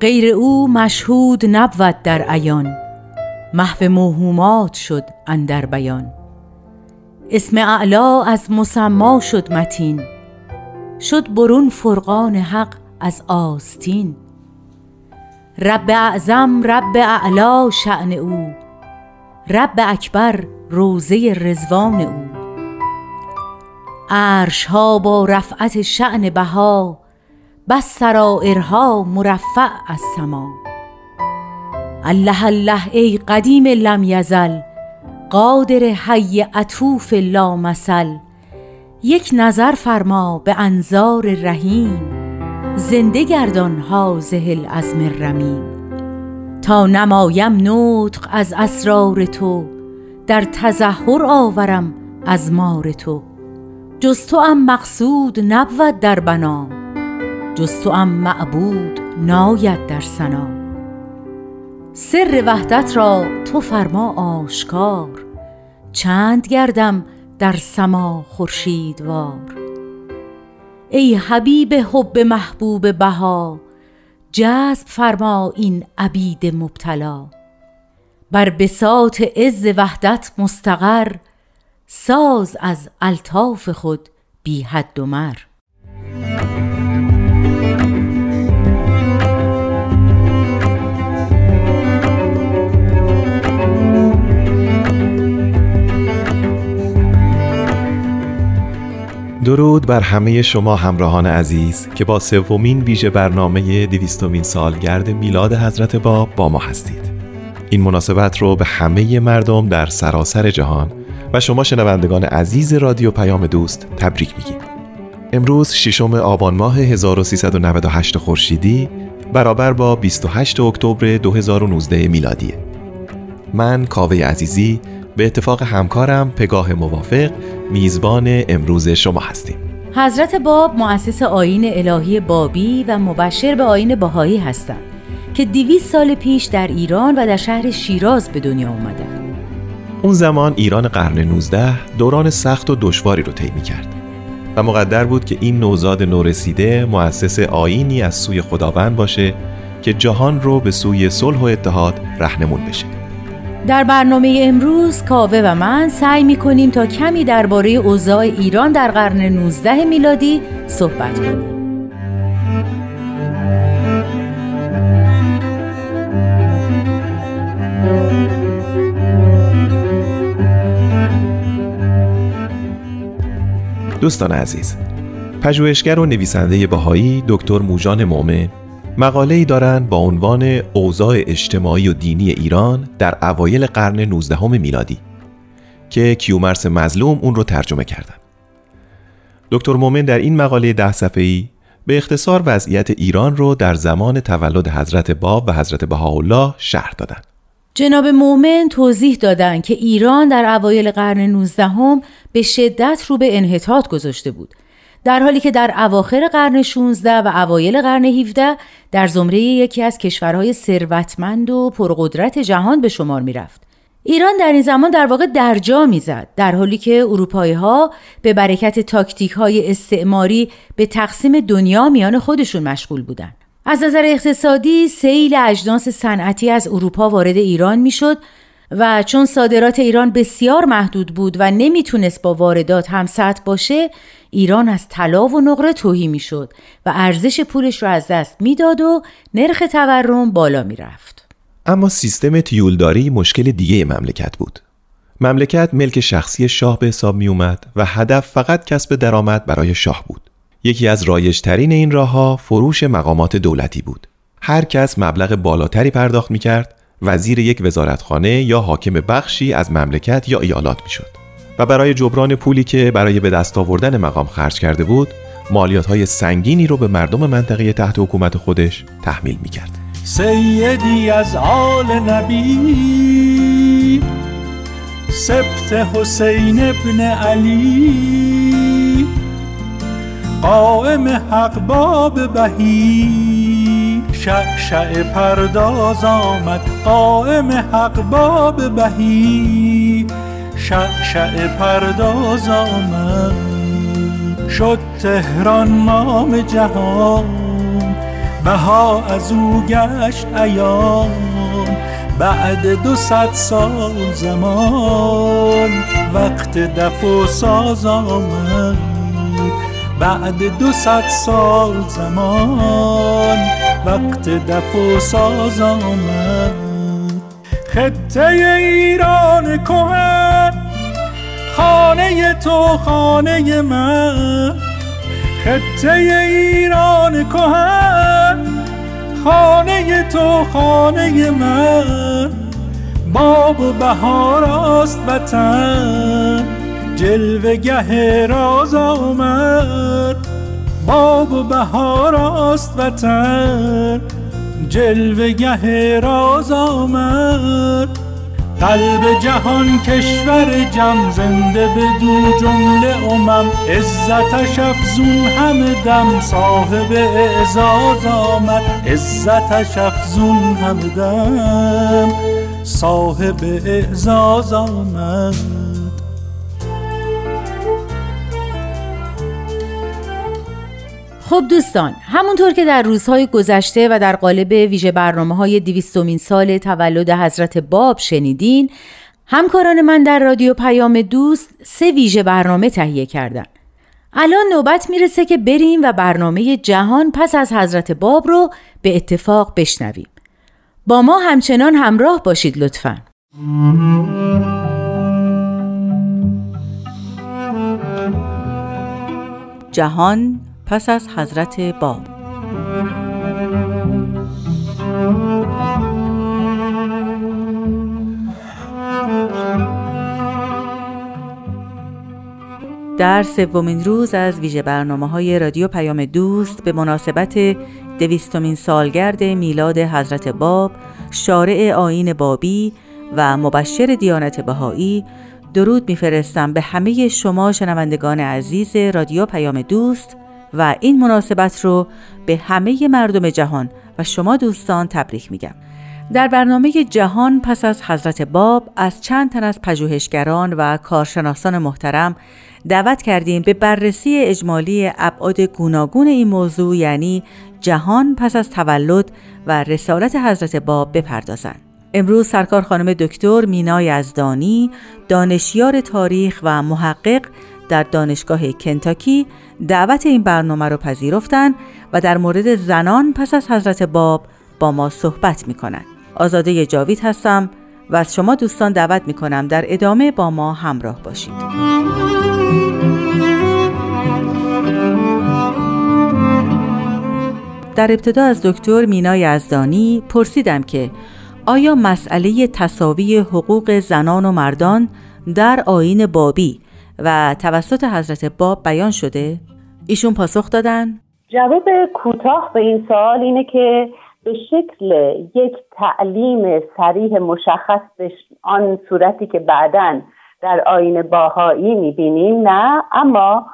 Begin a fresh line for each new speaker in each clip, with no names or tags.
غیر او مشهود نبود در عیان. محو موهومات شد اندر بیان. اسم اعلا از مسما شد متین. شد برون فرقان حق از آستین. رب اعظم رب اعلا شعن او. رب اکبر روزه رزوان او. عرش ها با رفعت شعن بها بس سرائرها مرفع از سما. الله الله ای قدیم لم یزل قادر حی عطوف لا مثل یک نظر فرما به انظار رحیم زنده گردان حاضه العزم رمیم. تا نمایم نطق از اسرار تو در تظهر آورم از مار تو. جز تو مقصود نبود در بنام. جز تو ام معبود ناید در سنا سر وحدت را تو فرما آشکار چند گردم در سما خورشیدوار. ای حبیب حب محبوب بها جذب فرما این عبید مبتلا. بر بساط عز وحدت مستقر ساز از الطاف خود بی حد و مر.
درود بر همه شما همراهان عزیز که با سومین ویژه برنامه دویستمین سالگرد میلاد حضرت باب با ما هستید. این مناسبت رو به همه مردم در سراسر جهان و شما شنوندگان عزیز رادیو پیام دوست تبریک میگیم. امروز ششم آبان ماه 1398 خورشیدی برابر با 28 اکتبر 2019 میلادیه. من کاوه عزیزی به اتفاق همکارم پگاه موافق میزبان امروز شما هستیم.
حضرت باب مؤسس آین الهی بابی و مبشر به آین باهایی هستند که دیویس سال پیش در ایران و در شهر شیراز به دنیا اومدن.
اون زمان ایران قرن 19 دوران سخت و دشواری رو طی کرد و مقدر بود که این نوزاد نورسیده مؤسس آینی از سوی خداوند باشه که جهان رو به سوی صلح و اتحاد رهنمون بشه.
در برنامه امروز کاوه و من سعی می کنیم تا کمی درباره اوضاع ایران در قرن 19 میلادی صحبت کنیم.
دوستان عزیز پژوهشگر و نویسنده بهایی دکتر موجان مومن مقاله ای دارند با عنوان اوضاع اجتماعی و دینی ایران در اوایل قرن 19 میلادی که کیومرس مظلوم اون رو ترجمه کردن. دکتر مومن در این مقاله ده صفحه‌ای به اختصار وضعیت ایران رو در زمان تولد حضرت باب و حضرت بهاءالله شرح دادند.
جناب مومن توضیح دادند که ایران در اوایل قرن 19 به شدت رو به انحطاط گذاشته بود در حالی که در اواخر قرن 16 و اوایل قرن 17 در زمره یکی از کشورهای ثروتمند و پرقدرت جهان به شمار می رفت. ایران در این زمان در واقع درجا می‌زد در حالی که اروپایی ها به برکت تاکتیک های استعماری به تقسیم دنیا میان خودشون مشغول بودند. از نظر اقتصادی سیل اجناس صنعتی از اروپا وارد ایران می‌شد و چون صادرات ایران بسیار محدود بود و نمی‌تونست با واردات هم سطح باشه ایران از طلا و نقره توهی می‌شد و ارزش پولش رو از دست می‌داد و نرخ تورم بالا می‌رفت.
اما سیستم تیولداری مشکل دیگه مملکت بود. مملکت ملک شخصی شاه به حساب می اومد و هدف فقط کسب درآمد برای شاه بود. یکی از رایجترین این راهها فروش مقامات دولتی بود. هر کس مبلغ بالاتری پرداخت می کرد وزیر یک وزارتخانه یا حاکم بخشی از مملکت یا ایالات می‌شد. و برای جبران پولی که برای به دست آوردن مقام خرج کرده بود مالیات های سنگینی رو به مردم منطقه تحت حکومت خودش تحمیل می کرد
سیدی از آل نبی سبت حسین ابن علی قائم حق باب بهی شعشع پرداز آمد قائم حق باب بهی. شعشع پرداز آمد. شد تهران نام جهان. بها از او گشت ایام بعد دو صد سال زمان. وقت دف و ساز آمد. بعد دو صد سال زمان. وقت دف و ساز آمد. خطه ایران کهن. خانه تو خانه من. خطه ایران کهن. خانه تو خانه من. باب و بهار است وطن. جلوه گه راز آمد. باب و بهار است وطن. جلوه گه راز آمد. قلب جهان کشور جم زنده به دو جمله امم. عزتش افزون همه دم صاحب اعزاز آمد. عزتش افزون همه دم صاحب اعزاز آمد.
خب دوستان همونطور که در روزهای گذشته و در قالب ویژه برنامه های دیویستومین سال تولد حضرت باب شنیدین همکاران من در رادیو پیام دوست سه ویژه برنامه تهیه کردن. الان نوبت می‌رسه که بریم و برنامه جهان پس از حضرت باب رو به اتفاق بشنویم. با ما همچنان همراه باشید لطفا. جهان پس از حضرت باب. در سومین روز از ویژه برنامه های رادیو پیام دوست به مناسبت دویستمین سالگرد میلاد حضرت باب شارع آین بابی و مبشر دیانت بهایی درود میفرستم به همه شما شنوندگان عزیز رادیو پیام دوست و این مناسبت رو به همه مردم جهان و شما دوستان تبریک میگم در برنامه جهان پس از حضرت باب از چند تن از پژوهشگران و کارشناسان محترم دعوت کردیم به بررسی اجمالی ابعاد گوناگون این موضوع یعنی جهان پس از تولد و رسالت حضرت باب بپردازند. امروز سرکار خانم دکتر مینا یزدانی دانشیار تاریخ و محقق در دانشگاه کنتاکی دعوت این برنامه رو پذیرفتند و در مورد زنان پس از حضرت باب با ما صحبت می کنند. آزاده جاوید هستم و از شما دوستان دعوت می کنم در ادامه با ما همراه باشید. در ابتدا از دکتر مینا یزدانی پرسیدم که آیا مسئله تصاوی حقوق زنان و مردان در آین بابی و توسط حضرت باب بیان شده؟ ایشون پاسخ دادن؟
جواب کوتاه به این سوال اینه که به شکل یک تعلیم سریح مشخص به آن صورتی که بعدا در آین باهایی می‌بینیم نه اما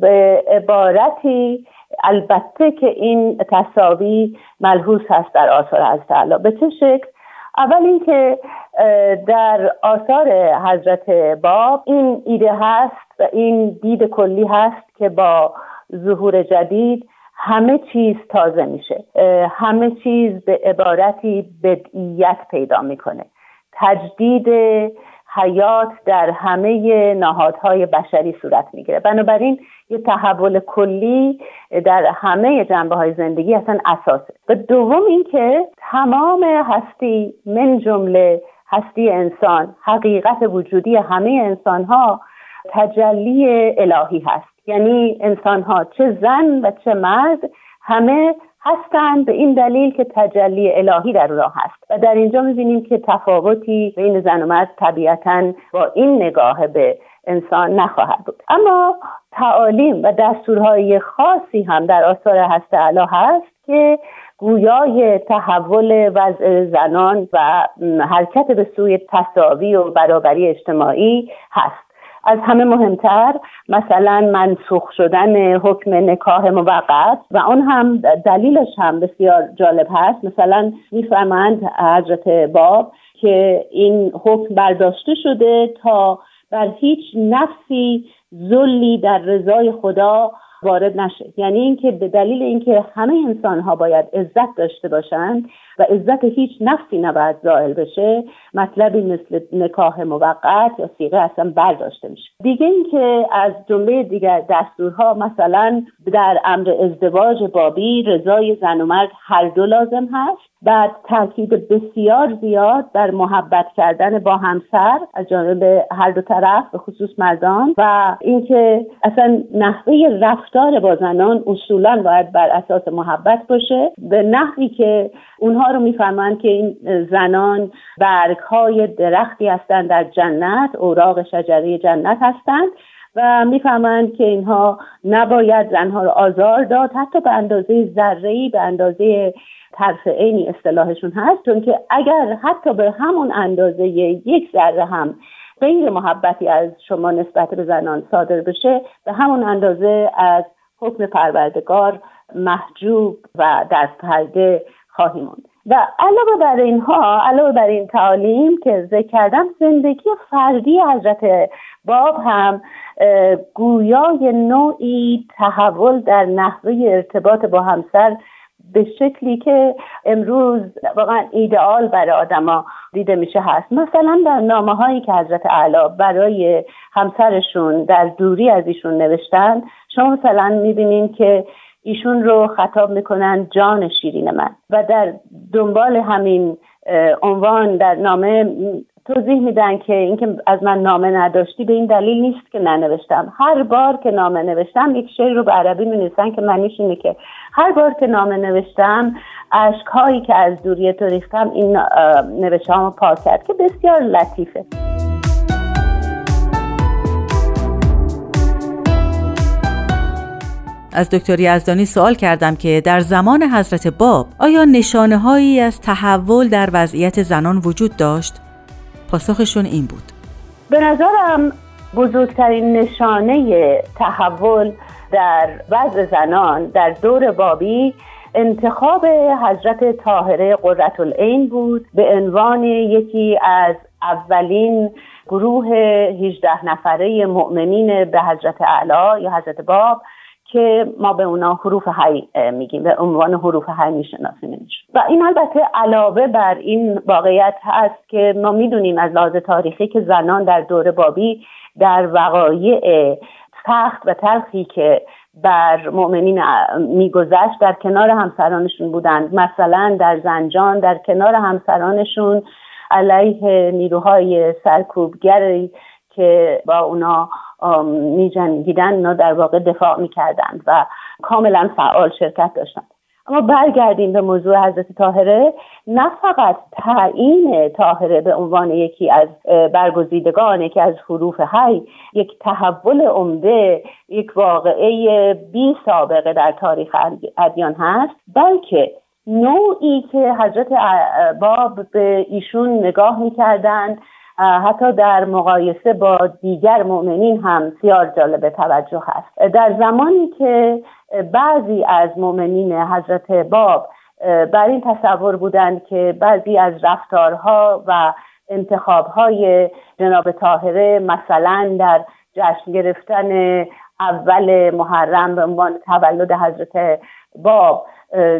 به عبارتی البته که این تصاوی ملحوظ هست در آثار حضرت به چه شکل اول اینکه در آثار حضرت باب این ایده هست و این دید کلی هست که با ظهور جدید همه چیز تازه میشه. همه چیز به عبارتی بدعیت پیدا می‌کنه. تجدید حیات در همه نهادهای بشری صورت می‌گیره. بنابراین یه تحول کلی در همه جنبه های زندگی اصلا اساسه. و دوم اینکه تمام هستی من جمله هستی انسان حقیقت وجودی همه انسان ها تجلی الهی هست. یعنی انسان ها چه زن و چه مرد همه هستند به این دلیل که تجلی الهی در راه هست. و در اینجا می‌بینیم که تفاوتی بین زن و مرد طبیعتا با این نگاه به انسان نخواهد بود. اما تعالیم و دستورهای خاصی هم در آثار هست علا هست که گویای تحول وضع زنان و حرکت به سوی تصاوی و برابری اجتماعی هست. از همه مهمتر مثلا منسوخ شدن حکم نکاح موقت و اون هم دلیلش هم بسیار جالب هست. مثلا میفرمایند حضرت باب که این حکم برداشته شده تا بر هیچ نفسی ذلی در رضای خدا وارد نشه. یعنی اینکه به دلیل اینکه همه انسان ها باید عزت داشته باشند و عزت هیچ نفسی نباید زائل بشه مطلبی مثل نکاح موقت یا سیغه اصلا برداشته میشه. دیگه اینکه از جمله دیگر دستورها مثلا در امر ازدواج بابی رضای زن و مرد هر دو لازم هست. بعد تاکید بسیار زیاد در محبت کردن با همسر از جانب هر دو طرف به خصوص مردان. و اینکه اصلا نحوه رفتار با زنان اصولا باید بر اساس محبت باشه. به نحوی که اونها رو می‌فهمند که این زنان برگ های درختی هستند در جنت اوراق شجره جنت هستند و می‌فهمند که اینها نباید زنها رو آزار داد حتی به اندازه ذره به اندازه طرف عینی اصطلاحشون هست. چون که اگر حتی به همون اندازه یک ذره هم غیر محبتی از شما نسبت به زنان صادر بشه به همون اندازه از حکم پروردگار محجوب و دست پرده خواهیم موند. و علاوه بر اینها علاوه بر این تعالیم که ذکر کردم زندگی فردی حضرت باب هم گویای نوعی تحول در نحوه ارتباط با همسر به شکلی که امروز واقعا ایدئال برای آدما دیده میشه هست. مثلا در نامه هایی که حضرت اعلی برای همسرشون در دوری از ایشون نوشتن شما مثلا می‌بینین که ایشون رو خطاب می‌کنن جان شیرین من. و در دنبال همین عنوان در نامه توضیح میدن که اینکه از من نامه نداشتی به این دلیل نیست که ننوشتم. هر بار که نامه نوشتم یک شعر رو به عربی می که معنیش اینه که هر بار که نامه نوشتم هایی که از دوری تو ریختم این نوشته رو پاک کرد که بسیار لطیفه.
از دکتر یزدانی سوال کردم که در زمان حضرت باب آیا نشانه هایی از تحول در وضعیت زنان وجود داشت؟ پاسخشون این بود
به نظرم بزرگترین نشانه تحول در وضع زنان در دور بابی انتخاب حضرت طاهره قررت العین بود به عنوان یکی از اولین گروه 18 نفره مؤمنین به حضرت اعلی یا حضرت باب که ما به اونا حروف حی میگیم به عنوان حروف حی می‌شناسیم و این البته علاوه بر این واقعیت هست که ما می‌دونیم از لحاظ تاریخی که زنان در دور بابی در وقایع سخت و تلخی که بر مؤمنین میگذشت در کنار همسرانشون بودند. مثلا در زنجان در کنار همسرانشون علیه نیروهای سرکوبگری که با اونا میجنگیدن اونا در واقع دفاع می‌کردند و کاملا فعال شرکت داشتند. اما برگردیم به موضوع حضرت طاهره. نه فقط تعیین طاهره به عنوان یکی از برگزیدگان یکی از حروف حی یک تحول عمده یک واقعه بی سابقه در تاریخ ادیان هست بلکه نوعی که حضرت باب به ایشون نگاه می‌کردند حتی در مقایسه با دیگر مؤمنین هم بسیار جالب توجه هست. در زمانی که بعضی از مؤمنین حضرت باب بر این تصور بودند که بعضی از رفتارها و انتخابهای جناب طاهره مثلا در جشن گرفتن اول محرم به عنوان تولد حضرت باب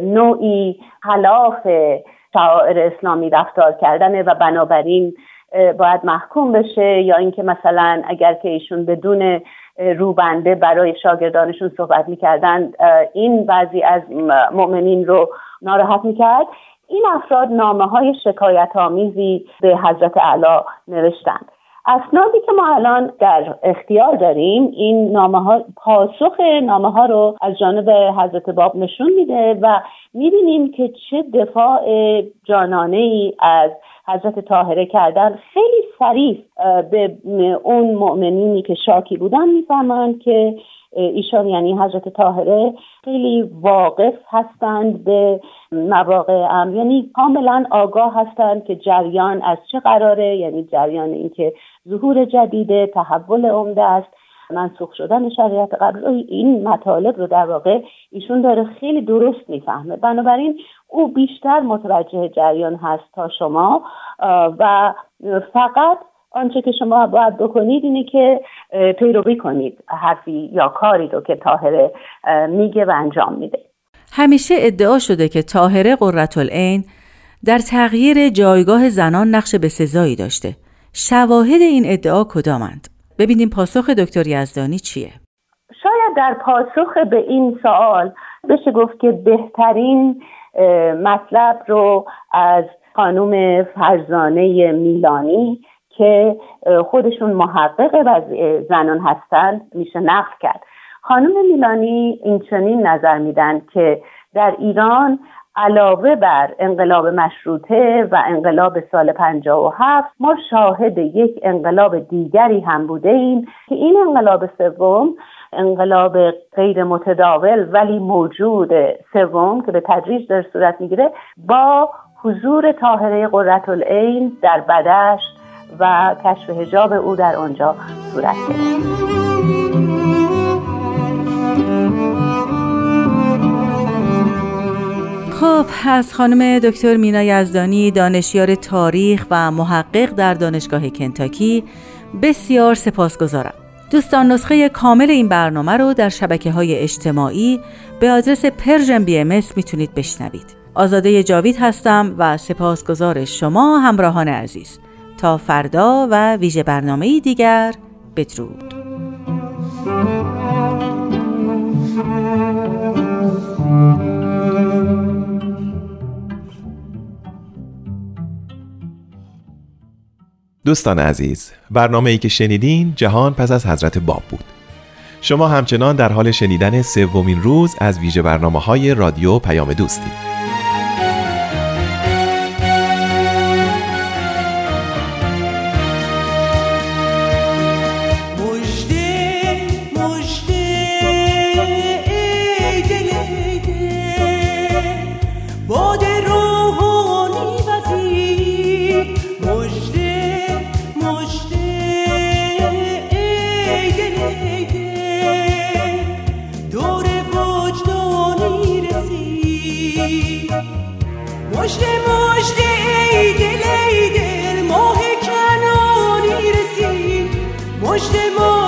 نوعی خلاف شعائر اسلامی رفتار کردنه و بنابراین باید محکوم بشه یا اینکه مثلا اگر که ایشون بدون روبنده برای شاگردانشون صحبت می‌کردن این بعضی از مؤمنین رو ناراحت می‌کرد. این افراد نامه های شکایت آمیزی به حضرت علا نوشتند. اسنادی که ما الان در اختیار داریم این نامه ها پاسخ نامه ها رو از جانب حضرت باب نشون میده و می‌بینیم که چه دفاع جانانه ای از حضرت طاهره کردن خیلی صریح به اون مؤمنینی که شاکی بودن می‌فهمند که ایشان یعنی حضرت طاهره خیلی واقف هستند به مواقع امر. یعنی کاملا آگاه هستند که جریان از چه قراره یعنی جریان اینکه ظهور جدیده تحول عمده است. منسوخ شدن شریعت قبل این مطالب رو در واقع ایشون داره خیلی درست می‌فهمه. بنابراین او بیشتر متوجه جریان هست تا شما و فقط آنچه که شما باید بکنید اینه که پیروی کنید حرفی یا کاری رو که تاهره میگه و انجام میده.
همیشه ادعا شده که تاهره قررتالعین در تغییر جایگاه زنان نقش به سزایی داشته. شواهد این ادعا کدامند؟ ببینیم پاسخ دکتر یزدانی چیه.
شاید در پاسخ به این سوال بشه گفت که بهترین مطلب رو از خانم فرزانه میلانی که خودشون محقق زنان هستند میشه نقل کرد. خانم میلانی این چنین نظر میدن که در ایران علاوه بر انقلاب مشروطه و انقلاب سال 57 ما شاهد یک انقلاب دیگری هم بوده ایم که این انقلاب سوم انقلاب غیر متداول ولی موجود سوم که به تدریج در صورت می‌گیره با حضور طاهره قررت العین در بدشت و کشف هجاب او در آنجا صورت گرفت.
خب از خانم دکتر مینا یزدانی دانشیار تاریخ و محقق در دانشگاه کنتاکی بسیار سپاسگزارم. دوستان نسخه کامل این برنامه رو در شبکه های اجتماعی به آدرس Persian BMS می‌تونید بشنوید. آزاده جاوید هستم و سپاسگزار شما همراهان عزیز. تا فردا و ویژه برنامه دیگر بدرود.
دوستان عزیز برنامه ای که شنیدین جهان پس از حضرت باب بود. شما همچنان در حال شنیدن سومین روز از ویژه برنامه های رادیو پیام دوستید. مجد مجد ای دل ای دل ماه کنانی رسید. مجد مجد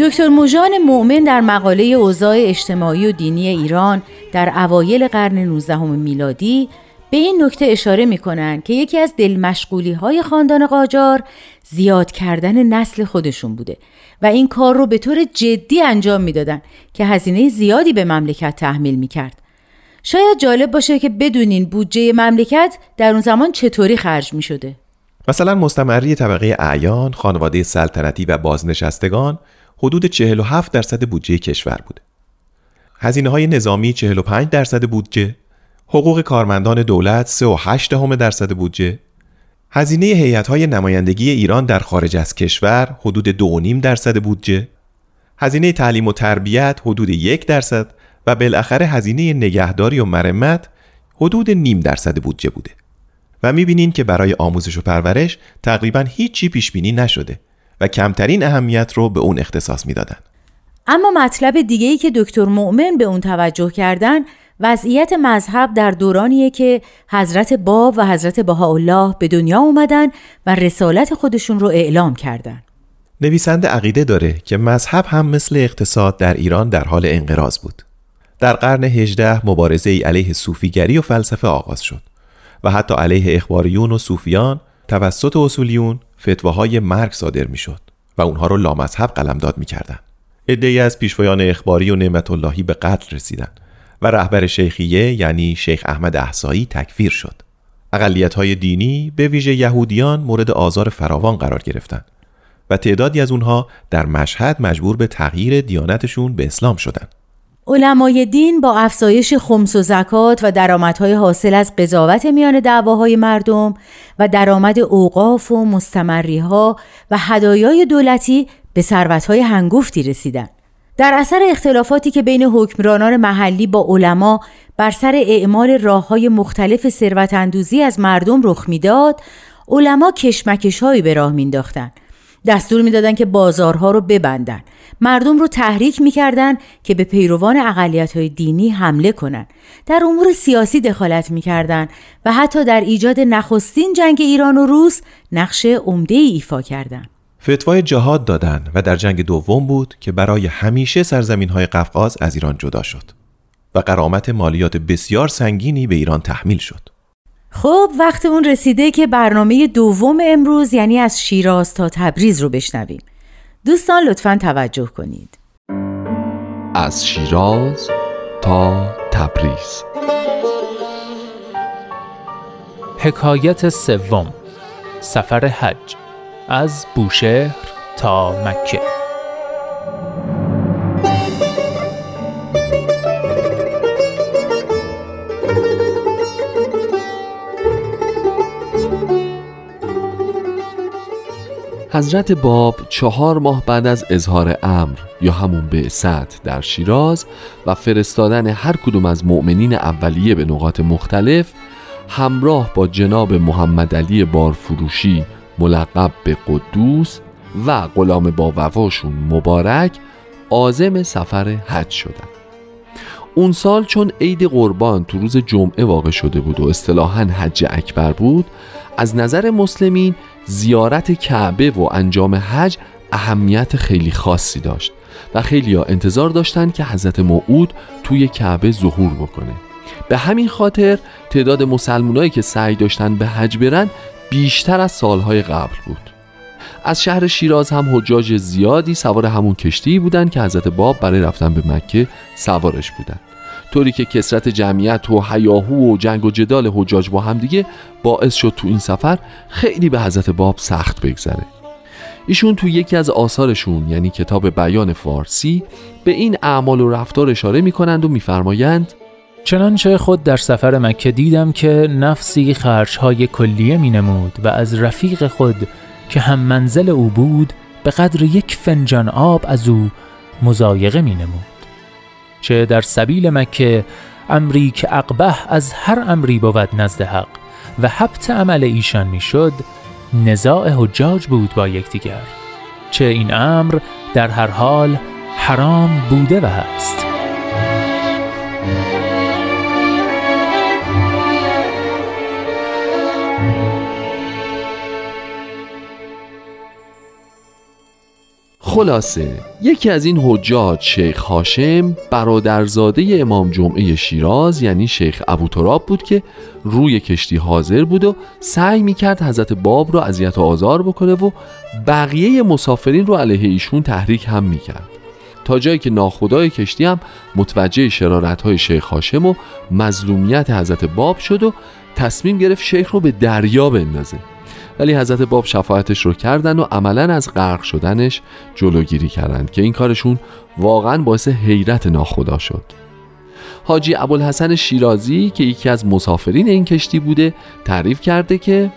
دکتر موژان مؤمن در مقاله اوضاع اجتماعی و دینی ایران در اوایل قرن 19 میلادی
به این نکته اشاره می که یکی از دلمشغولی های خاندان قاجار زیاد کردن نسل خودشون بوده و این کار رو به طور جدی انجام می‌دادن که هزینه زیادی به مملکت تحمیل می کرد. شاید جالب باشه که بدونین بودجه مملکت در اون زمان چطوری خرج می شده.
مثلا مستمری طبقه اعیان، خانواده سلطنتی و بازنشستگان حدود 47 درصد بودجه کشور بوده. هزینه های نظامی 45 درصد بودجه، حقوق کارمندان دولت 3.8 درصد بودجه، هزینه هیئت های نمایندگی ایران در خارج از کشور حدود 2.5 درصد بودجه، هزینه تعلیم و تربیت حدود یک درصد و بالاخره هزینه نگهداری و مرمت حدود نیم درصد بودجه بوده. و می‌بینین که برای آموزش و پرورش تقریبا هیچی پیش بینی نشده و کمترین اهمیت رو به اون اختصاص می‌دادن.
اما مطلب دیگه ای که دکتر مؤمن به اون توجه کردن وضعیت مذهب در دورانیه که حضرت باب و حضرت بهاءالله به دنیا اومدن و رسالت خودشون رو اعلام کردن.
نویسنده عقیده داره که مذهب هم مثل اقتصاد در ایران در حال انقراض بود. در قرن 18 مبارزه ای علیه صوفیگری و فلسفه آغاز شد و حتی علیه اخباریون و صوفیان توسط اصولیون فتواهای مرگ صادر می‌شد و اونها رو لامذهب قلمداد می‌کردند. عدهای از پیشوایان اخباری و نعمت اللهی به قتل رسیدند و رهبر شیخیه یعنی شیخ احمد احسایی تکفیر شد. اقلیت های دینی به ویژه یهودیان مورد آزار فراوان قرار گرفتند و تعدادی از اونها در مشهد مجبور به تغییر دیانتشون به اسلام شدند.
علمای دین با افزایش خمس و زکات و درآمدهای حاصل از قضاوت میان دعواهای مردم و درآمد اوقاف و مستمریها و هدایای دولتی به ثروتهای هنگفتی رسیدند. در اثر اختلافاتی که بین حکمرانان محلی با علما بر سر اعمال راه های مختلف ثروت اندوزی از مردم رخ می‌داد، علما کشمکشهایی به راه مینداختند دستور می‌دادند که بازارها رو ببندن. مردم رو تحریک می‌کردند که به پیروان اقلیت های دینی حمله کنند در امور سیاسی دخالت می‌کردند و حتی در ایجاد نخستین جنگ ایران و روس نقش عمده ای ایفا کردند
فتوای جهاد دادن و در جنگ دوم بود که برای همیشه سرزمین های قفقاز از ایران جدا شد و قرامت مالیات بسیار سنگینی به ایران تحمیل شد.
خب وقت اون رسیده که برنامه دوم امروز یعنی از شیراز تا تبریز رو بشنویم. دوستان لطفا توجه کنید.
از شیراز تا تبریز.
حکایت سوم. سفر حج. از بوشهر تا مکه.
حضرت باب چهار ماه بعد از اظهار امر یا همون بعثت در شیراز و فرستادن هر کدوم از مؤمنین اولیه به نقاط مختلف همراه با جناب محمد علی بارفروشی ملقب به قدوس و غلام با وفاشون مبارک عازم سفر حج شدن. اون سال چون عید قربان تو روز جمعه واقع شده بود و اصطلاحا حج اکبر بود از نظر مسلمین زیارت کعبه و انجام حج اهمیت خیلی خاصی داشت و خیلی انتظار داشتند که حضرت موعود توی کعبه ظهور بکنه. به همین خاطر تعداد مسلمانایی که سعی داشتن به حج برن بیشتر از سالهای قبل بود. از شهر شیراز هم حجاج زیادی سوار همون کشتی بودند که حضرت باب برای رفتن به مکه سوارش بودند. طوری که کسرت جمعیت و حیاهو و جنگ و جدال حجاج با هم دیگه باعث شد تو این سفر خیلی به حضرت باب سخت بگذره. ایشون تو یکی از آثارشون یعنی کتاب بیان فارسی به این اعمال و رفتار اشاره می‌کنند و میفرمایند
چنانچه خود در سفر مکه دیدم که نفسی خرچهای کلیه می نمود و از رفیق خود که هم منزل او بود به قدر یک فنجان آب از او مزایقه می نمود چه در سبیل مکه امری که اقبه از هر امری بود نزد حق و حبت عمل ایشان می‌شد نزاع حجاج بود با یکدیگر چه این امر در هر حال حرام بوده و هست
خلاصه یکی از این حجاج شیخ هاشم برادرزاده امام جمعه شیراز یعنی شیخ ابو تراب بود که روی کشتی حاضر بود و سعی می‌کرد حضرت باب رو اذیت و آزار بکنه و بقیه مسافرین رو علیه ایشون تحریک هم می‌کرد. تا جایی که ناخدای کشتی هم متوجه شرارت های شیخ هاشم و مظلومیت حضرت باب شد و تصمیم گرفت شیخ رو به دریا بندازه. ولی حضرت باب شفاعتش رو کردن و عملا از غرق شدنش جلوگیری کردند که این کارشون واقعا باعث حیرت ناخدا شد. حاجی ابوالحسن شیرازی که یکی از مسافرین این کشتی بوده تعریف کرده که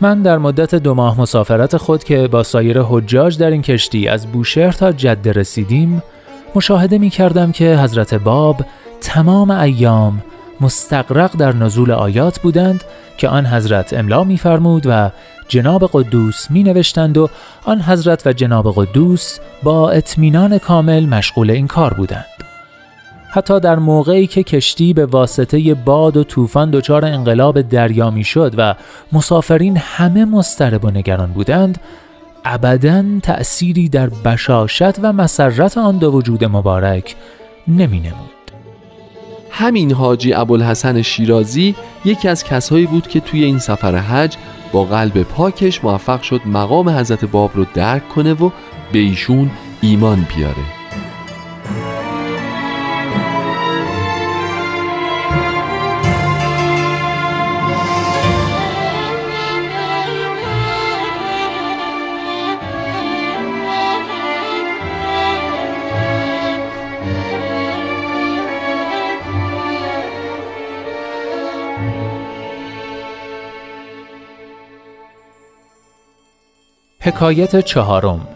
من در مدت دو ماه مسافرت خود که با سایر حجاج در این کشتی از بوشهر تا جده رسیدیم مشاهده می کردم که حضرت باب تمام ایام مستقرق در نزول آیات بودند که آن حضرت املا میفرمود و جناب قدوس می نوشتند و آن حضرت و جناب قدوس با اطمینان کامل مشغول این کار بودند. حتی در موقعی که کشتی به واسطه باد و طوفان دچار انقلاب دریا می شد و مسافرین همه مضطرب و نگران بودند ابدا تأثیری در بشاشت و مسرت آن دو وجود مبارک نمی نمود.
همین حاجی ابوالحسن شیرازی یکی از کسایی بود که توی این سفر حج با قلب پاکش موفق شد مقام حضرت باب رو درک کنه و به ایشون ایمان بیاره.
حکایت چهارم.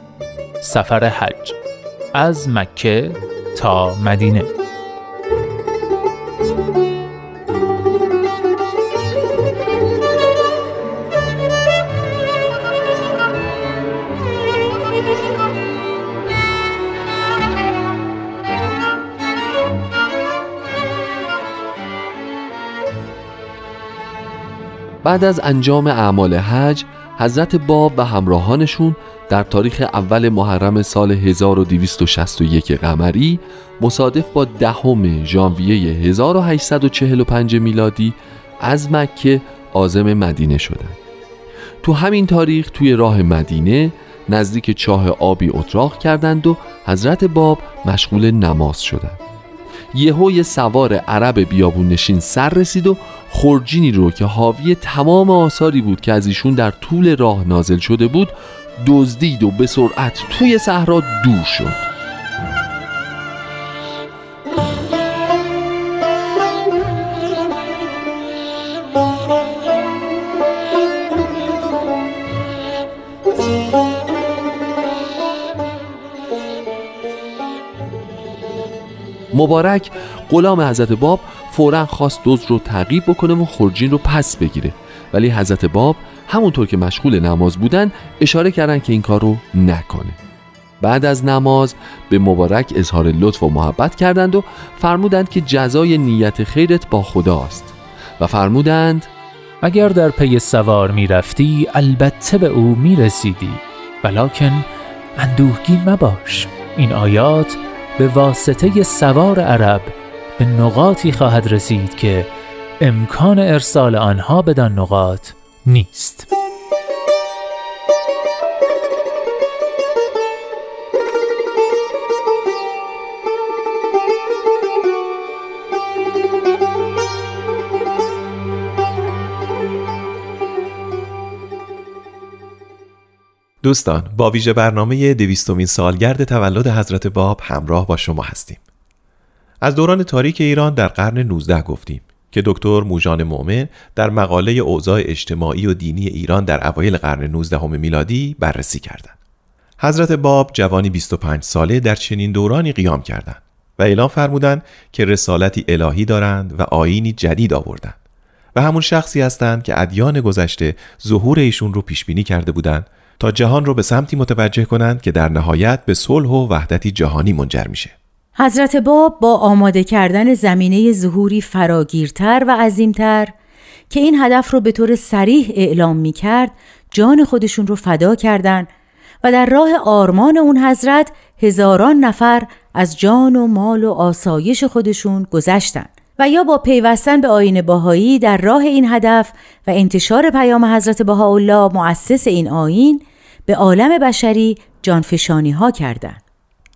سفر حج. از مکه تا مدینه.
بعد از انجام اعمال حج حضرت باب و همراهانشون در تاریخ اول محرم سال 1261 قمری مصادف با دهم ژانویه 1845 میلادی از مکه عازم مدینه شدند. تو همین تاریخ توی راه مدینه نزدیک چاه آبی اتراق کردند و حضرت باب مشغول نماز شدند. یهو سوار عرب بیابون نشین سر رسید و خورجینی رو که حاوی تمام آثاری بود که از ایشون در طول راه نازل شده بود دزدید و به سرعت توی صحرا دور شد. مبارک غلام حضرت باب فورا خواست دوز رو تعقیب بکنه و خورجین رو پس بگیره. ولی حضرت باب همونطور که مشغول نماز بودن اشاره کردن که این کار رو نکنه. بعد از نماز به مبارک اظهار لطف و محبت کردند و فرمودند که جزای نیت خیرت با خداست و فرمودند
اگر در پی سوار می رفتی البته به او می رسیدی ولیکن اندوهگین مباش. این آیات به واسطه سوار عرب به نقاطی خواهد رسید که امکان ارسال آنها بدان نقاط نیست.
دوستان با ویژه برنامه دویستمین سالگرد تولد حضرت باب همراه با شما هستیم از دوران تاریک ایران در قرن 19 گفتیم که دکتر موژان مؤمن در مقاله اوضاع اجتماعی و دینی ایران در اوایل قرن 19 میلادی بررسی کردند. حضرت باب جوانی 25 ساله در چنین دورانی قیام کردند و اعلام فرمودند که رسالتی الهی دارند و آینی جدید آوردند و همون شخصی هستند که ادیان گذشته ظهور ایشون رو پیش بینی کرده بودند تا جهان رو به سمتی متوجه کنند که در نهایت به صلح و وحدتی جهانی منجر میشه.
حضرت باب با آماده کردن زمینه ظهوری فراگیرتر و عظیمتر که این هدف رو به طور سریح اعلام می کرد جان خودشون رو فدا کردند و در راه آرمان اون حضرت هزاران نفر از جان و مال و آسایش خودشون گذشتن و یا با پیوستن به آین باهایی در راه این هدف و انتشار پیام حضرت بهاءالله مؤسس این آین به عالم بشری جانفشانی ها کردند.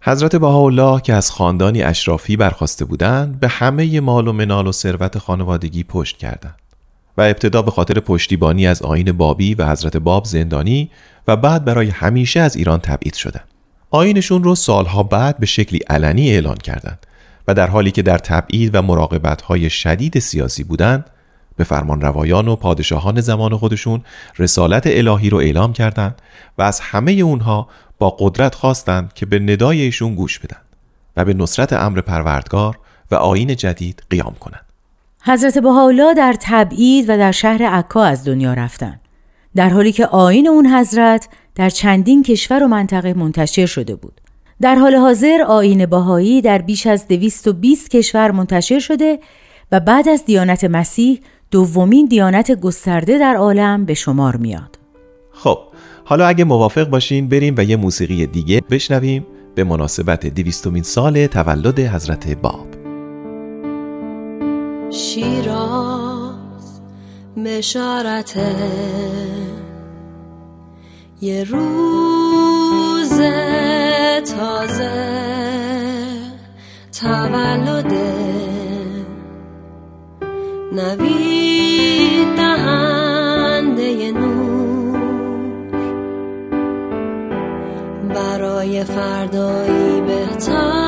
حضرت بهاءالله که از خاندانی اشرافی برخواسته بودند به همه مال و منال و ثروت خانوادگی پشت کردند و ابتدا به خاطر پشتیبانی از آین بابی و حضرت باب زندانی و بعد برای همیشه از ایران تبعید شدند. آینشون رو سالها بعد به شکلی علنی اعلان کردند و در حالی که در تبعید و مراقبت شدید سیاسی بودند به فرمان روایان و پادشاهان زمان خودشون رسالت الهی رو اعلام کردند و از همه اونها با قدرت خواستند که به ندای گوش بدن و به نصرت امر پروردگار و آین جدید قیام کنند.
حضرت بهاءالله در تبعید و در شهر عکا از دنیا رفتند. در حالی که آین اون حضرت در چندین کشور و منطقه منتشر شده بود. در حال حاضر آین باهایی در بیش از 220 کشور منتشر شده و بعد از دیانت مسیح دومین دیانت گسترده در عالم به شمار میاد.
خب حالا اگه موافق باشین بریم و یه موسیقی دیگه بشنویم به مناسبت دویستمین سال تولد حضرت باب
شیراز مشارته یه روز تازه تولد نوید دهنده نور. برای فردایی بهتر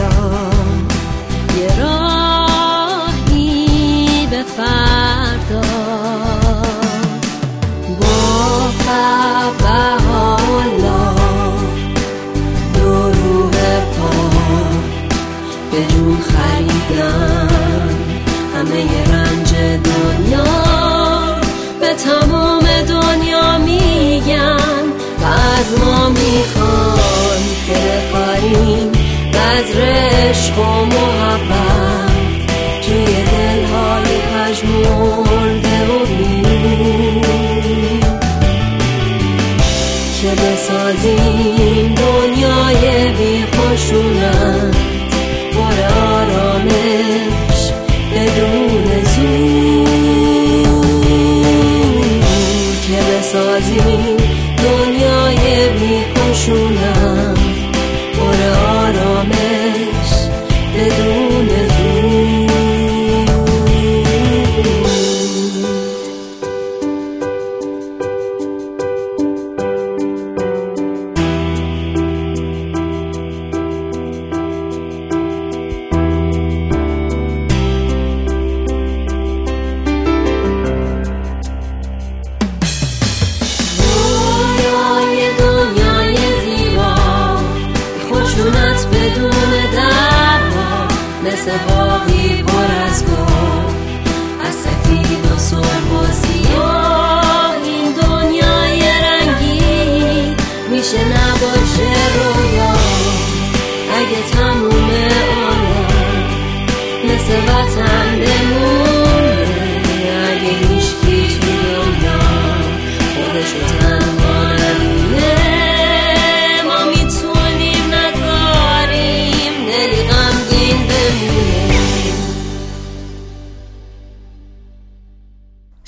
خریدن همه رنج دنیا به تمام دنیا میگن و از ما می‌خوان که بخاریم بذر عشق و محبت.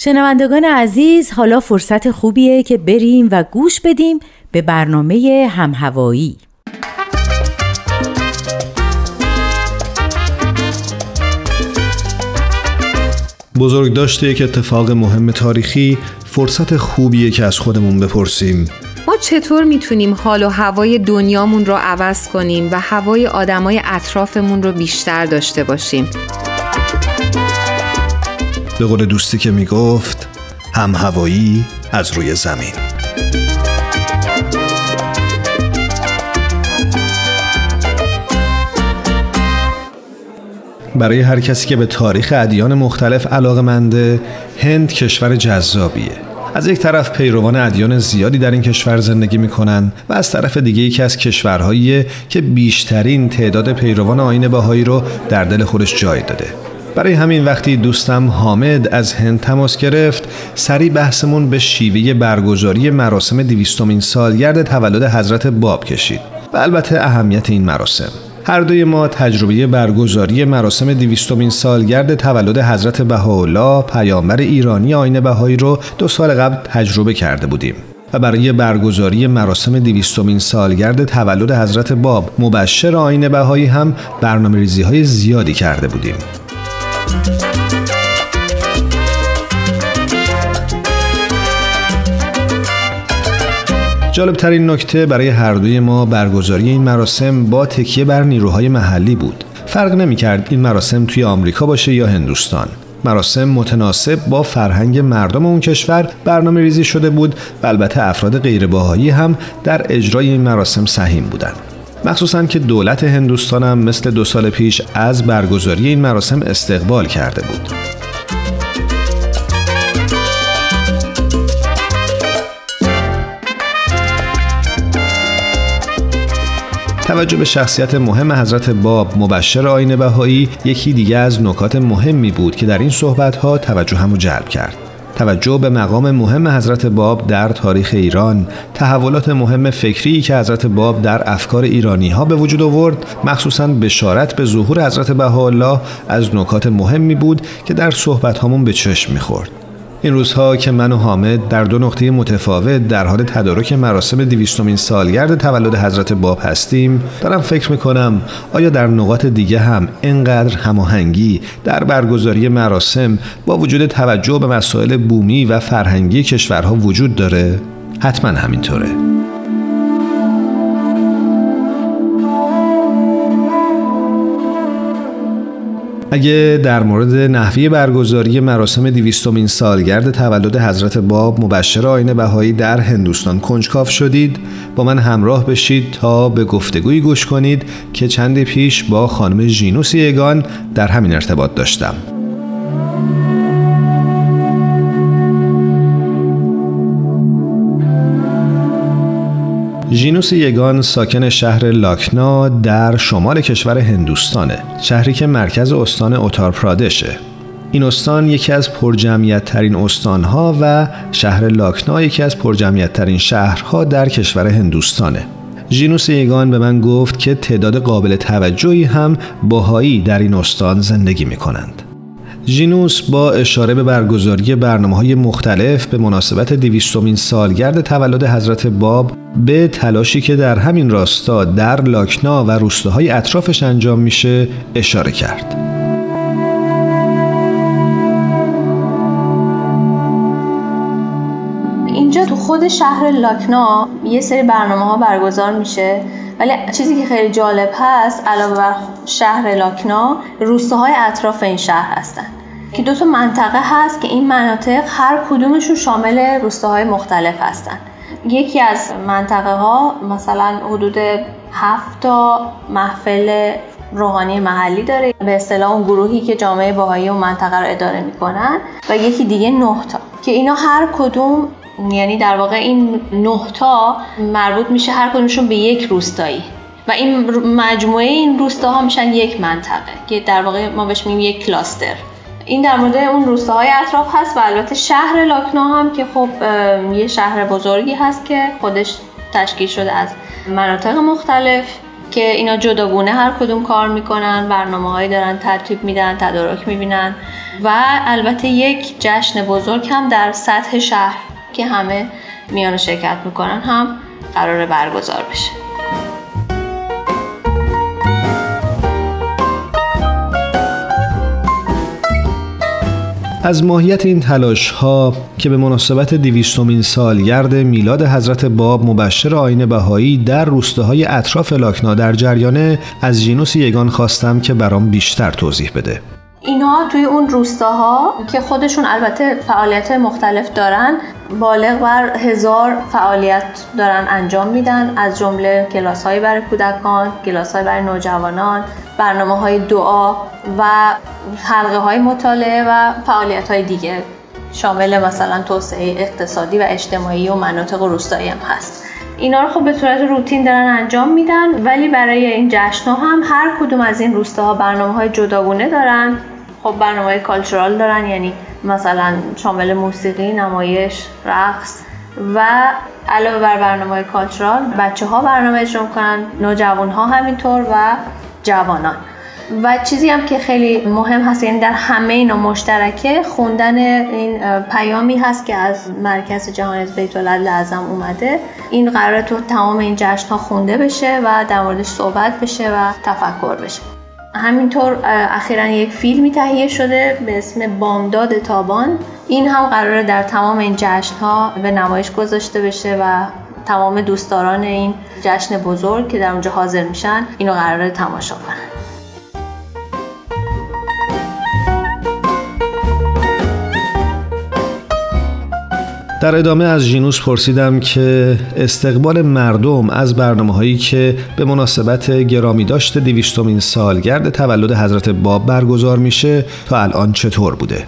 شنوندگان عزیز حالا فرصت خوبیه که بریم و گوش بدیم به برنامه همهوایی.
بزرگ داشته یک اتفاق مهم تاریخی فرصت خوبیه که از خودمون بپرسیم.
ما چطور می‌تونیم حال و هوای دنیامون رو عوض کنیم و هوای آدمای اطرافمون رو بیشتر داشته باشیم؟
به قول دوستی که می‌گفت هم هوایی از روی زمین. برای هر کسی که به تاریخ ادیان مختلف علاقه منده هند کشور جذابیه. از یک طرف پیروان ادیان زیادی در این کشور زندگی می‌کنن و از طرف دیگه یکی از کشورهایی که بیشترین تعداد پیروان آین بهایی رو در دل خودش جای داده. برای همین وقتی دوستم حامد از هند تماس گرفت سری بحثمون به شیوه برگزاری مراسم دیویستومین سالگرد تولد حضرت باب کشید و البته اهمیت این مراسم. هر دوی ما تجربه برگزاری مراسم دیویستومین سالگرد تولد حضرت بهاءالله پیامبر ایرانی آین بهایی رو دو سال قبل تجربه کرده بودیم و برای برگزاری مراسم دیویستومین سالگرد تولد حضرت باب مبشر آین بهایی هم برنامه ریزی های زیادی کرده بودیم. جالب ترین نکته برای هر دوی ما برگزاری این مراسم با تکیه بر نیروهای محلی بود. فرق نمی کرد این مراسم توی آمریکا باشه یا هندوستان. مراسم متناسب با فرهنگ مردم اون کشور برنامه ریزی شده بود و البته افراد غیرباهایی هم در اجرای این مراسم سهیم بودند. مخصوصا که دولت هندوستان هم مثل دو سال پیش از برگزاری این مراسم استقبال کرده بود. توجه به شخصیت مهم حضرت باب مبشر آین بهایی یکی دیگه از نکات مهمی بود که در این صحبت ها توجه همو جلب کرد. توجه به مقام مهم حضرت باب در تاریخ ایران تحولات مهم فکری که حضرت باب در افکار ایرانی ها به وجود آورد مخصوصا بشارت به ظهور حضرت بهاءالله از نکات مهمی بود که در صحبت هامون به چشم می‌خورد این روزها که من و حامد در دو نقطه متفاوت در حال تدارک مراسم دیویستومین سالگرد تولد حضرت باب هستیم دارم فکر می‌کنم آیا در نقاط دیگه هم اینقدر هماهنگی در برگزاری مراسم با وجود توجه به مسائل بومی و فرهنگی کشورها وجود داره؟ حتما همینطوره. اگه در مورد نحوی برگزاری مراسم دیویستومین سالگرد تولد حضرت باب مبشر آین بهایی در هندوستان کنجکاف شدید با من همراه بشید تا به گفتگویی گوش کنید که چندی پیش با خانم ژینوس یگان در همین ارتباط داشتم. ژینوس یگان ساکن شهر لاکنا در شمال کشور هندوستانه شهری که مرکز استان اوتار پرادشه این استان یکی از پرجمعیت ترین استانها و شهر لاکنا یکی از پرجمعیت ترین شهرها در کشور هندوستانه ژینوس یگان به من گفت که تعداد قابل توجهی هم باهایی در این استان زندگی می کنند. ژینوس با اشاره به برگزاری برنامه های مختلف به مناسبت دویستمین سالگرد تولد حضرت باب به تلاشی که در همین راستا در لاکنا و روستاهای اطرافش انجام میشه اشاره کرد.
اینجا تو خود شهر لاکنا یه سری برنامه ها برگزار میشه ولی چیزی که خیلی جالب هست علاوه بر شهر لاکنا روستاهای اطراف این شهر هستن. که دو تا منطقه هست که این مناطق هر کدومشون شامل روستاهای مختلف هستن. یکی از منطقه ها مثلا حدود هفت تا محفل روحانی محلی داره. به اصطلاح اون گروهی که جامعه باهایی اون منطقه رو اداره می‌کنن. و یکی دیگه نه تا. که اینا هر کدوم یعنی در واقع این نه تا مربوط میشه هر کدومشون به یک روستایی. و این مجموعه این روستاها میشن یک منطقه که در واقع ما بهش میگیم یک کلاستر. این در مورد اون روستاهای اطراف هست و البته شهر لاکنا هم که خب یه شهر بزرگی هست که خودش تشکیل شده از مناطق مختلف که اینا جداگونه هر کدوم کار می‌کنن برنامه هایی دارن ترتیب میدن تدارک می‌بینن. و البته یک جشن بزرگ هم در سطح شهر. که همه میان شرکت می‌کنن هم قرار برگزار بشه.
از ماهیت این تلاش ها که به مناسبت دیویستومین سالگرد میلاد حضرت باب مبشر آین بهایی در روستاهای اطراف لاکنا در جریانه از جینوس یگان خواستم که برام بیشتر توضیح بده.
اینها توی اون روستاها که خودشون البته فعالیت مختلف دارن بالغ بر هزار فعالیت دارن انجام میدن. از جمله کلاس های برای کودکان، کلاس های برای نوجوانان، برنامه های دعا و حلقه های مطالعه و فعالیت های دیگه. شامل مثلا توسعه اقتصادی و اجتماعی و مناطق روستایی هم هست. اینا رو خب به صورت روتین دارن انجام میدن ولی برای این جشن هم هر کدوم از این روستاها برنامه های جداگونه دارن. خب برنامه های کالچورال دارن یعنی مثلا شامل موسیقی، نمایش، رقص و علاوه بر برنامه های کالچورال بچه ها برنامه اجرا کنن نوجوان ها همینطور و جوانان. و چیزی هم که خیلی مهم هست یعنی در همه اینا مشترکه خوندن این پیامی هست که از مرکز جهان بیت اعظم اومده. این قرار تو تمام این جشن ها خونده بشه و در موردش صحبت بشه و تفکر بشه. همینطور اخیرا یک فیلمی تهیه شده به اسم بامداد تابان. این هم قراره در تمام این جشن ها به نمایش گذاشته بشه و تمام دوستداران این جشن بزرگ که در اونجا حاضر میشن اینو قراره تماشا کنن.
در ادامه از جینوس پرسیدم که استقبال مردم از برنامه هایی که به مناسبت گرامی داشته دیویستومین سالگرد تولد حضرت باب برگزار میشه تا الان چطور بوده؟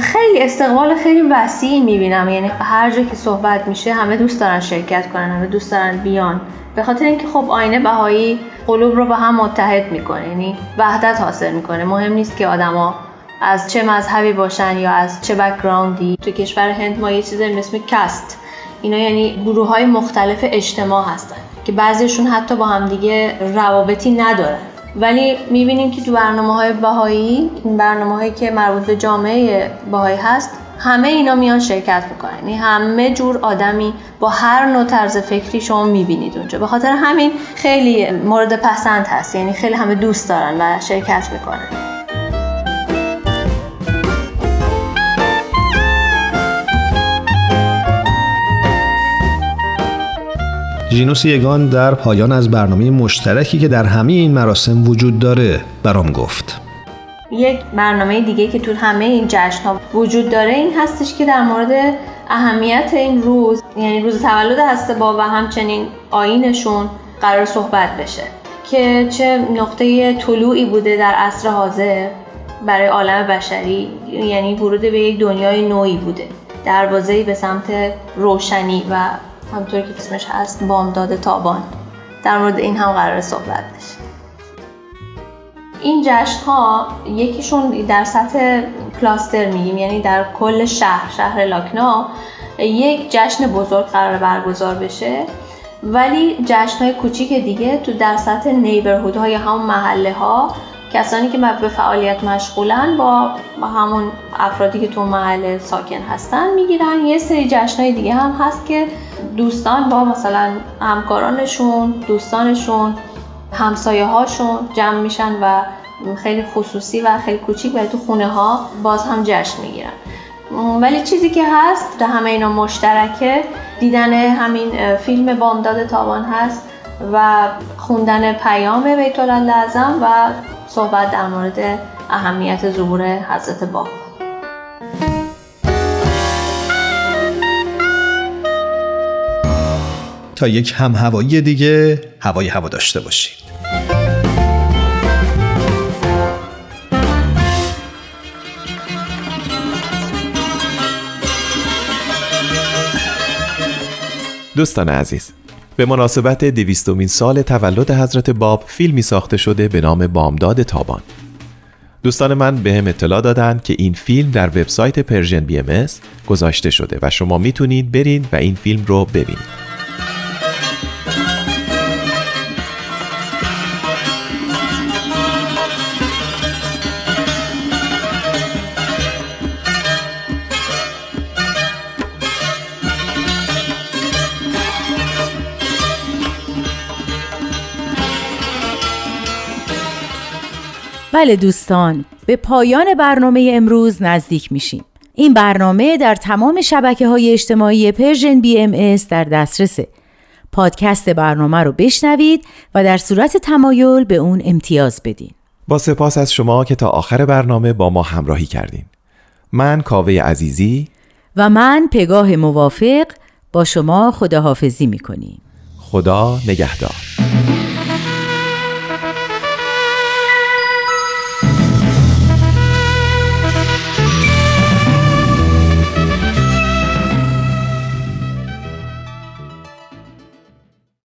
خیلی استقبال خیلی وسیعی می‌بینم. یعنی هر جا که صحبت میشه همه دوست دارن شرکت کنن همه دوست دارن بیان. به خاطر اینکه خب آیین بهایی قلوب رو با هم متحد می‌کنه یعنی وحدت حاصل می‌کنه. مهم نیست که آدما از چه مذهبی باشن یا از چه background ی تو کشور هند ما یه چیزی مثل caste. اینا یعنی گروه های مختلف اجتماع هستن که بعضیشون حتی با همدیگه روابطی ندارن. ولی می‌بینیم که تو برنامه های این برنامه هایی که مربوط به جامعه بهایی هست همه اینا میان شرکت می‌کنن. یعنی همه جور آدمی با هر نوع طرز فکری شما می‌بینید اونجا. به خاطر همین خیلی مورد پسند هست. یعنی خیلی همه دوست دارن و شرکت می‌کنن.
ژینوس یگان در پایان از برنامه مشترکی که در همه این مراسم وجود داره برام گفت.
یک برنامه دیگه که تو همه این جشن ها وجود داره این هستش که در مورد اهمیت این روز یعنی روز تولد هسته با و همچنین آینشون قرار صحبت بشه که چه نقطه طلوعی بوده در عصر حاضر برای عالم بشری یعنی ورود به یک دنیای نوعی بوده. دروازه‌ای به سمت روشنی و همطور که اسمش هست بامداد تابان. در مورد این هم قرار صحبت بشه. این جشن ها یکیشون در سطح کلاستر میگیم یعنی در کل شهر شهر لاکنا یک جشن بزرگ قرار برگزار بشه. ولی جشن های کوچیک دیگه تو در سطح نیبرهود های همون محله ها کسانی که به فعالیت مشغولن با همون افرادی که تو محل ساکن هستن می‌گیرن. یه سری جشنهای دیگه هم هست که دوستان با مثلا همکارانشون دوستانشون همسایه هاشون جمع میشن و خیلی خصوصی و خیلی کوچیک و تو خونه ها باز هم جشن می‌گیرن. ولی چیزی که هست در همه اینا مشترکه. دیدن همین فیلم بامداد تابان هست و خوندن پیام بیت و صحبت در مورد اهمیت ظهور حضرت باب
تا یک هم هوایی دیگه هوای همو داشته باشید.
دوستان عزیز به مناسبت دویستمین سال تولد حضرت باب فیلمی ساخته شده به نام بامداد تابان. دوستان من به هم اطلاع دادند که این فیلم در وبسایت Persian BM گذاشته شده و شما می‌تونید برین و این فیلم رو ببینید.
بله دوستان به پایان برنامه امروز نزدیک میشیم. این برنامه در تمام شبکه های اجتماعی Persian BM در دسترسه. پادکست برنامه رو بشنوید و در صورت تمایل به اون امتیاز بدین.
با سپاس از شما که تا آخر برنامه با ما همراهی کردین. من کاوه عزیزی
و من پگاه موافق با شما خداحافظی می‌کنیم.
خدا نگهدار.